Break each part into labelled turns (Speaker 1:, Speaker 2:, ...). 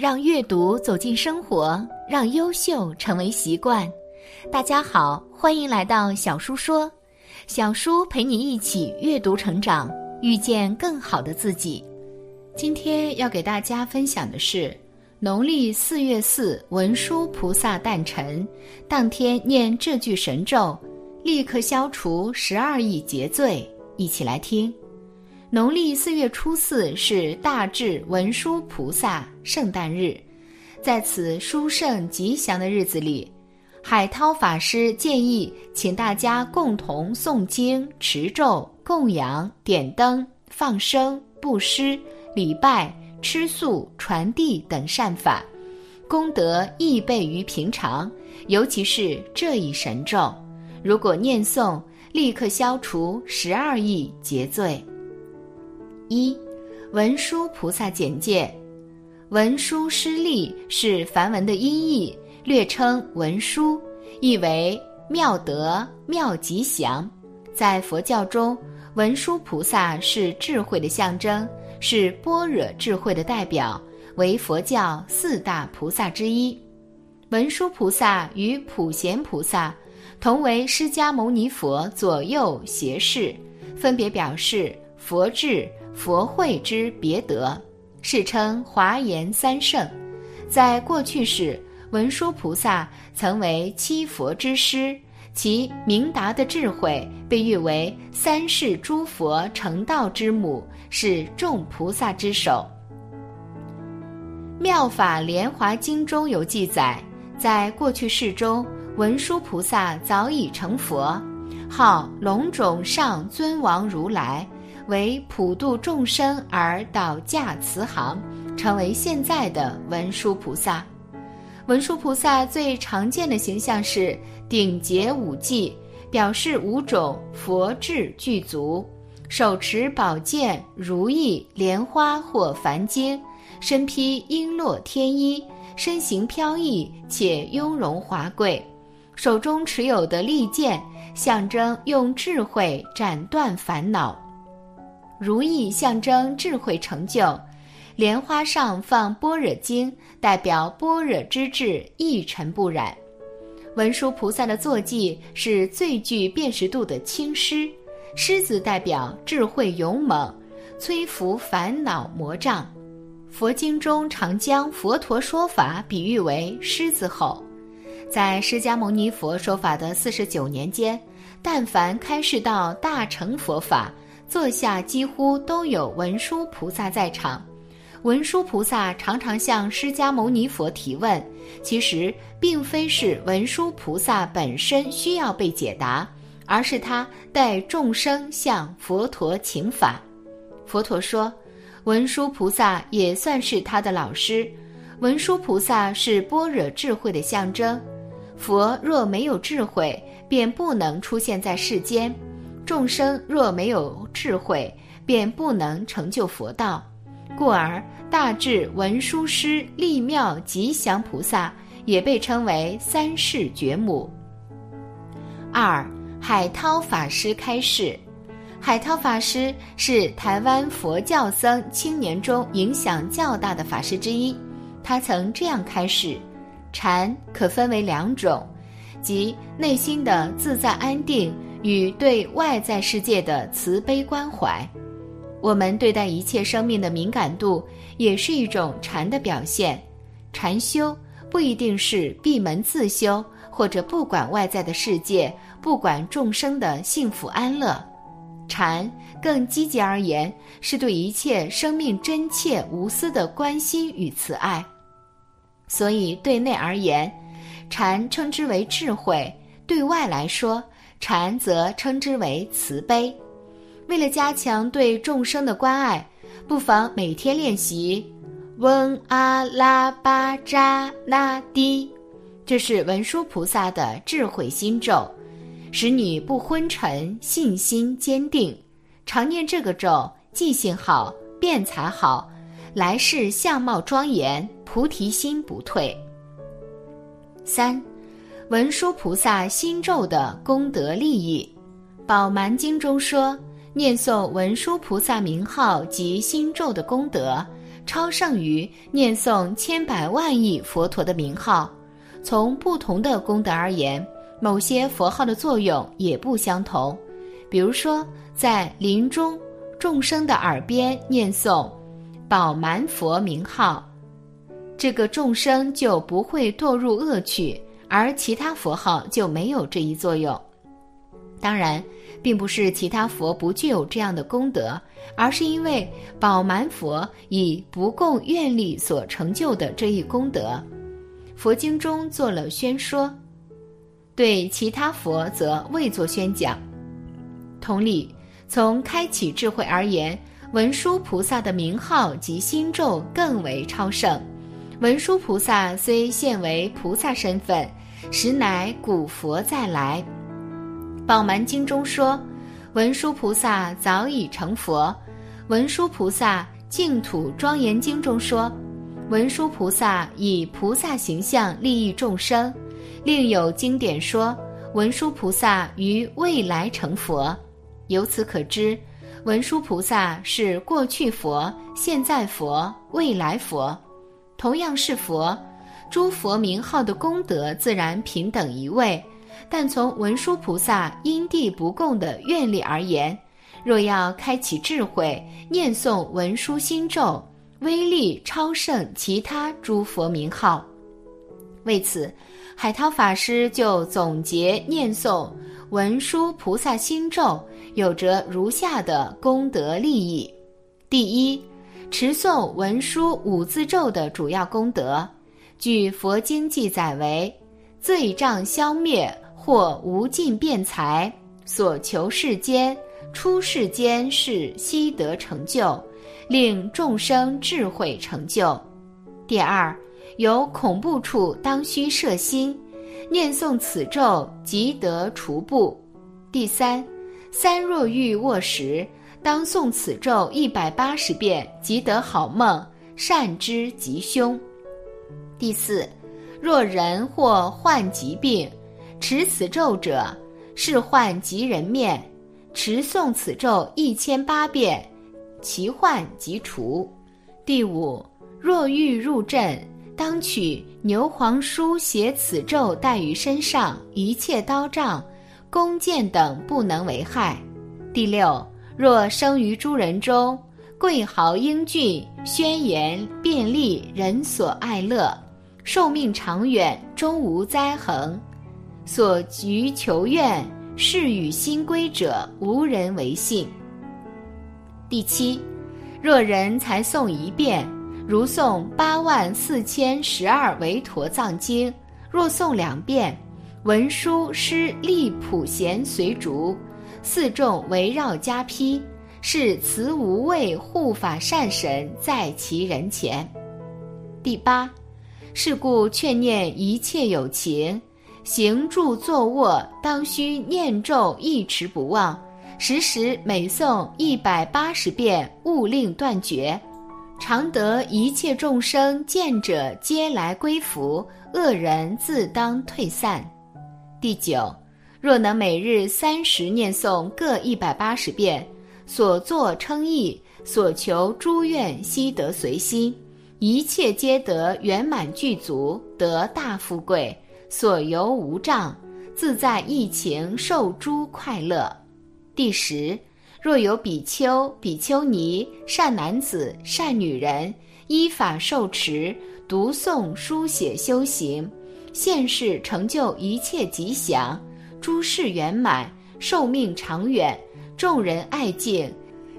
Speaker 1: 让阅读走进生活，让优秀成为习惯。大家好，欢迎来到小叔说，小叔陪你一起阅读成长，遇见更好的自己。今天要给大家分享的是农历四月四文殊菩萨诞辰，当天念这句神咒，立刻消除十二亿劫罪。一起来听。农历四月初四是大智文殊菩萨圣诞日，在此殊胜吉祥的日子里，海涛法师建议，请大家共同诵经、持咒、供养、点灯、放生、布施、礼拜、吃素、传递等善法，功德亦倍于平常。尤其是这一神咒，如果念诵，立刻消除十二亿劫罪。一，文殊菩萨简介：文殊师利是梵文的音译，略称文殊，意为妙德、妙吉祥。在佛教中，文殊菩萨是智慧的象征，是般若智慧的代表，为佛教四大菩萨之一。文殊菩萨与普贤菩萨同为释迦牟尼佛左右胁侍，分别表示佛智。佛慧之别德，世称华严三圣。在过去世，文殊菩萨曾为七佛之师，其明达的智慧被誉为三世诸佛成道之母，是众菩萨之首。《妙法莲华经》中有记载，在过去世中，文殊菩萨早已成佛，号龙种上尊王如来。为普度众生而导驾慈航，成为现在的文殊菩萨。文殊菩萨最常见的形象是顶结五髻，表示五种佛智具足；手持宝剑、如意、莲花或梵经，身披璎珞天衣，身形飘逸且雍容华贵。手中持有的利剑，象征用智慧斩断烦恼。如意象征智慧成就，莲花上放般若经，代表般若之智一尘不染。文殊菩萨的坐骑是最具辨识度的青狮，狮子代表智慧勇猛，摧伏烦恼魔障。佛经中常将佛陀说法比喻为狮子吼。在释迦牟尼佛说法的四十九年间，但凡开示到大乘佛法。坐下几乎都有文殊菩萨在场，文殊菩萨常常向释迦牟尼佛提问，其实并非是文殊菩萨本身需要被解答，而是他带众生向佛陀请法。佛陀说，文殊菩萨也算是他的老师。文殊菩萨是般若智慧的象征，佛若没有智慧，便不能出现在世间。众生若没有智慧，便不能成就佛道，故而大智文殊师利妙吉祥菩萨也被称为三世觉母。二海涛法师开示，海涛法师是台湾佛教僧青年中影响较大的法师之一，他曾这样开示：禅可分为两种，即内心的自在安定。与对外在世界的慈悲关怀，我们对待一切生命的敏感度，也是一种禅的表现。禅修不一定是闭门自修，或者不管外在的世界，不管众生的幸福安乐。禅更积极而言，是对一切生命真切无私的关心与慈爱。所以，对内而言，禅称之为智慧；对外来说，禅则称之为慈悲。为了加强对众生的关爱，不妨每天练习嗡阿拉巴扎那滴，这是文殊菩萨的智慧心咒，使你不昏沉，信心坚定。常念这个咒，记性好，辩才好，来世相貌庄严，菩提心不退。三。文殊菩萨心咒的功德利益，《宝蛮经》中说，念诵文殊菩萨名号及心咒的功德，超胜于念诵千百万亿佛陀的名号。从不同的功德而言，某些佛号的作用也不相同。比如说，在临终众生的耳边念诵宝满佛名号，这个众生就不会堕入恶趣，而其他佛号就没有这一作用。当然。并不是其他佛不具有这样的功德，而是因为宝满佛以不共愿力所成就的这一功德，佛经中做了宣说，对其他佛则未作宣讲。同理，从开启智慧而言，文殊菩萨的名号及心咒更为超胜。文殊菩萨虽现为菩萨身份，实乃古佛再来。《宝鬘经》中说，文殊菩萨早已成佛。文殊菩萨净土庄严经中说，文殊菩萨以菩萨形象利益众生。另有经典说，文殊菩萨于未来成佛。由此可知，文殊菩萨是过去佛、现在佛、未来佛，同样是佛。诸佛名号的功德自然平等一位。但从文殊菩萨因地不共的愿力而言，若要开启智慧，念诵文殊心咒，威力超胜其他诸佛名号。为此，海涛法师就总结念诵文殊菩萨心咒有着如下的功德利益：第一，持诵文殊五字咒的主要功德，据佛经记载为罪障消灭。或无尽辩才，所求世间出世间是悉得成就，令众生智慧成就。第二，有恐怖处当须摄心，念诵此咒即得除怖。第三，三若欲卧时，当诵此咒一百八十遍，即得好梦，善知吉凶。第四，若人或患疾病。持此咒者，是患即人面；持诵此咒一千八遍，其患即除。第五，若欲入阵，当取牛黄书写此咒带于身上，一切刀杖、弓箭等不能为害。第六，若生于诸人中，贵豪英俊，宣言便利，人所爱乐，寿命长远，终无灾横。所局求愿，事与心归者，无人为信。第七，若人才诵一遍，如诵八万四千十二维陀藏经；若诵两遍，文殊师利普贤随逐，四众围绕加披，是慈无畏护法善神在其人前。第八，是故劝念一切有情。行住坐卧，当须念咒一持不忘，时时每诵一百八十遍，勿令断绝。常得一切众生见者皆来归服，恶人自当退散。第九，若能每日三十念诵各一百八十遍，所作称意，所求诸愿悉得随心，一切皆得圆满具足，得大富贵。所由无障，自在疫情受诸快乐。第十，若有比丘、比丘尼、善男子、善女人，依法受持、读诵、书写、修行，现世成就一切吉祥，诸事圆满，寿命长远，众人爱敬，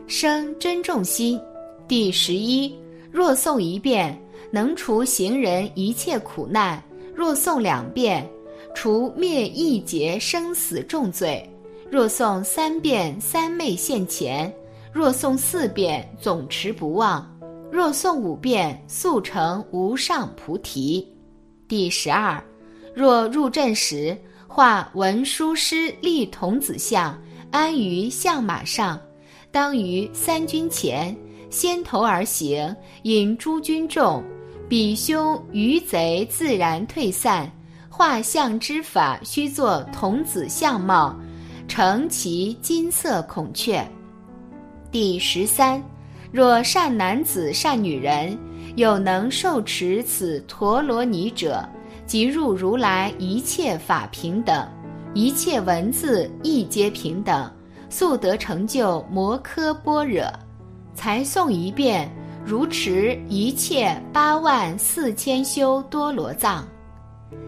Speaker 1: 生珍重心。第十一，若诵一遍，能除行人一切苦难。若诵两遍，除灭一劫生死重罪；若诵三遍，三昧现前；若诵四遍，总持不忘；若诵五遍，速成无上菩提。第十二，若入阵时，画文殊师立童子像，安于象马上，当于三军前，先头而行，引诸军众。比凶余贼自然退散，画像之法须作童子相貌，乘其金色孔雀。第十三，若善男子、善女人，有能受持此陀罗尼者，即入如来一切法平等，一切文字亦皆平等，速得成就摩诃般若。才诵一遍，如持一切八万四千修多罗藏。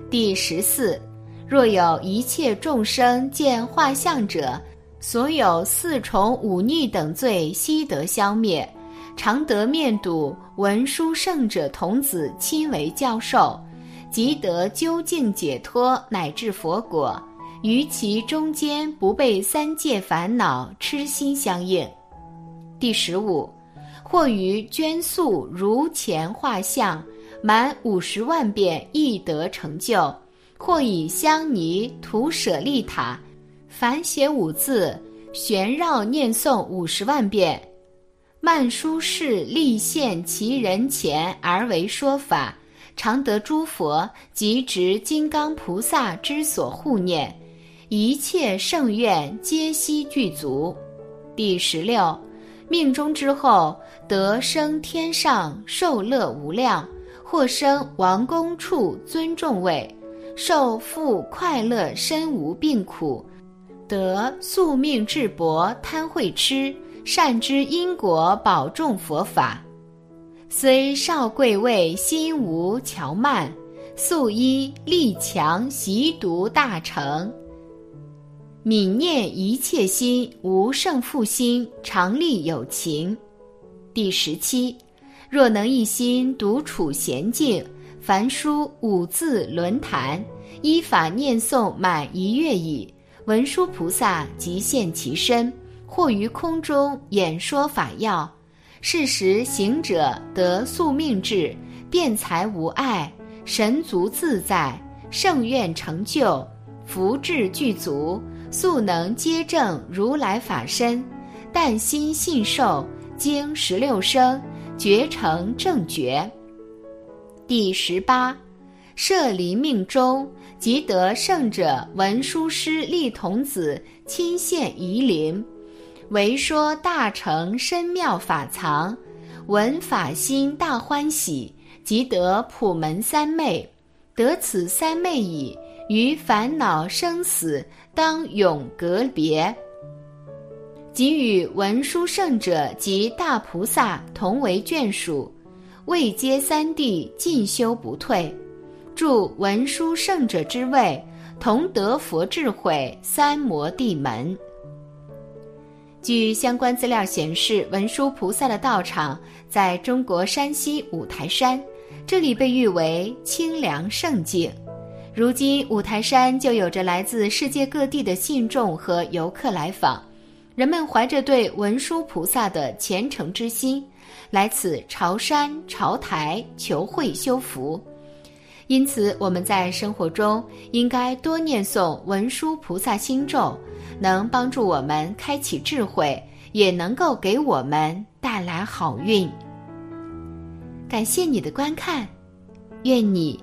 Speaker 1: 第十四，若有一切众生见画像者。所有四重五逆等罪悉得消灭，常得面睹文殊圣者童子亲为教授，即得究竟解脱乃至佛果，于其中间不被三界烦恼痴心相应。第十五，或于捐塑如前画像，满五十万遍亦得成就；或以香泥涂舍利塔。凡写五字，旋绕念诵五十万遍，曼殊士立现其人前而为说法，常得诸佛及执金刚菩萨之所护念，一切圣愿皆悉具足。第十六，命中之后得生天上受乐无量，或生王公处尊重位，受富快乐身无病苦。得宿命智薄贪会痴善知因果保重佛法，虽少贵位心无乔慢，素衣力强习读大成。泯念一切心无胜负心常立有情。第十七，若能一心独处闲静，凡书五字轮坛，依法念诵满一月矣。文殊菩萨即现其身，或于空中演说法要。是时行者得宿命智，辩才无碍，神足自在，圣愿成就，福智具足，速能接正如来法身。但心信受，经十六生，觉成正觉。第十八，舍离命中。即得圣者文殊师利童子亲现夷陵，为说大乘深妙法藏，闻法心大欢喜，即得普门三昧，得此三昧已，于烦恼生死当永隔别，即与文殊圣者及大菩萨同为眷属，未接三地进修不退。助文殊圣者之位，同得佛智慧三摩地门。据相关资料显示，文殊菩萨的道场在中国山西五台山，这里被誉为清凉圣境。如今五台山就有着来自世界各地的信众和游客来访，人们怀着对文殊菩萨的虔诚之心，来此朝山朝台求慧修福。因此，我们在生活中应该多念诵文殊菩萨心咒，能帮助我们开启智慧，也能够给我们带来好运。感谢你的观看，愿你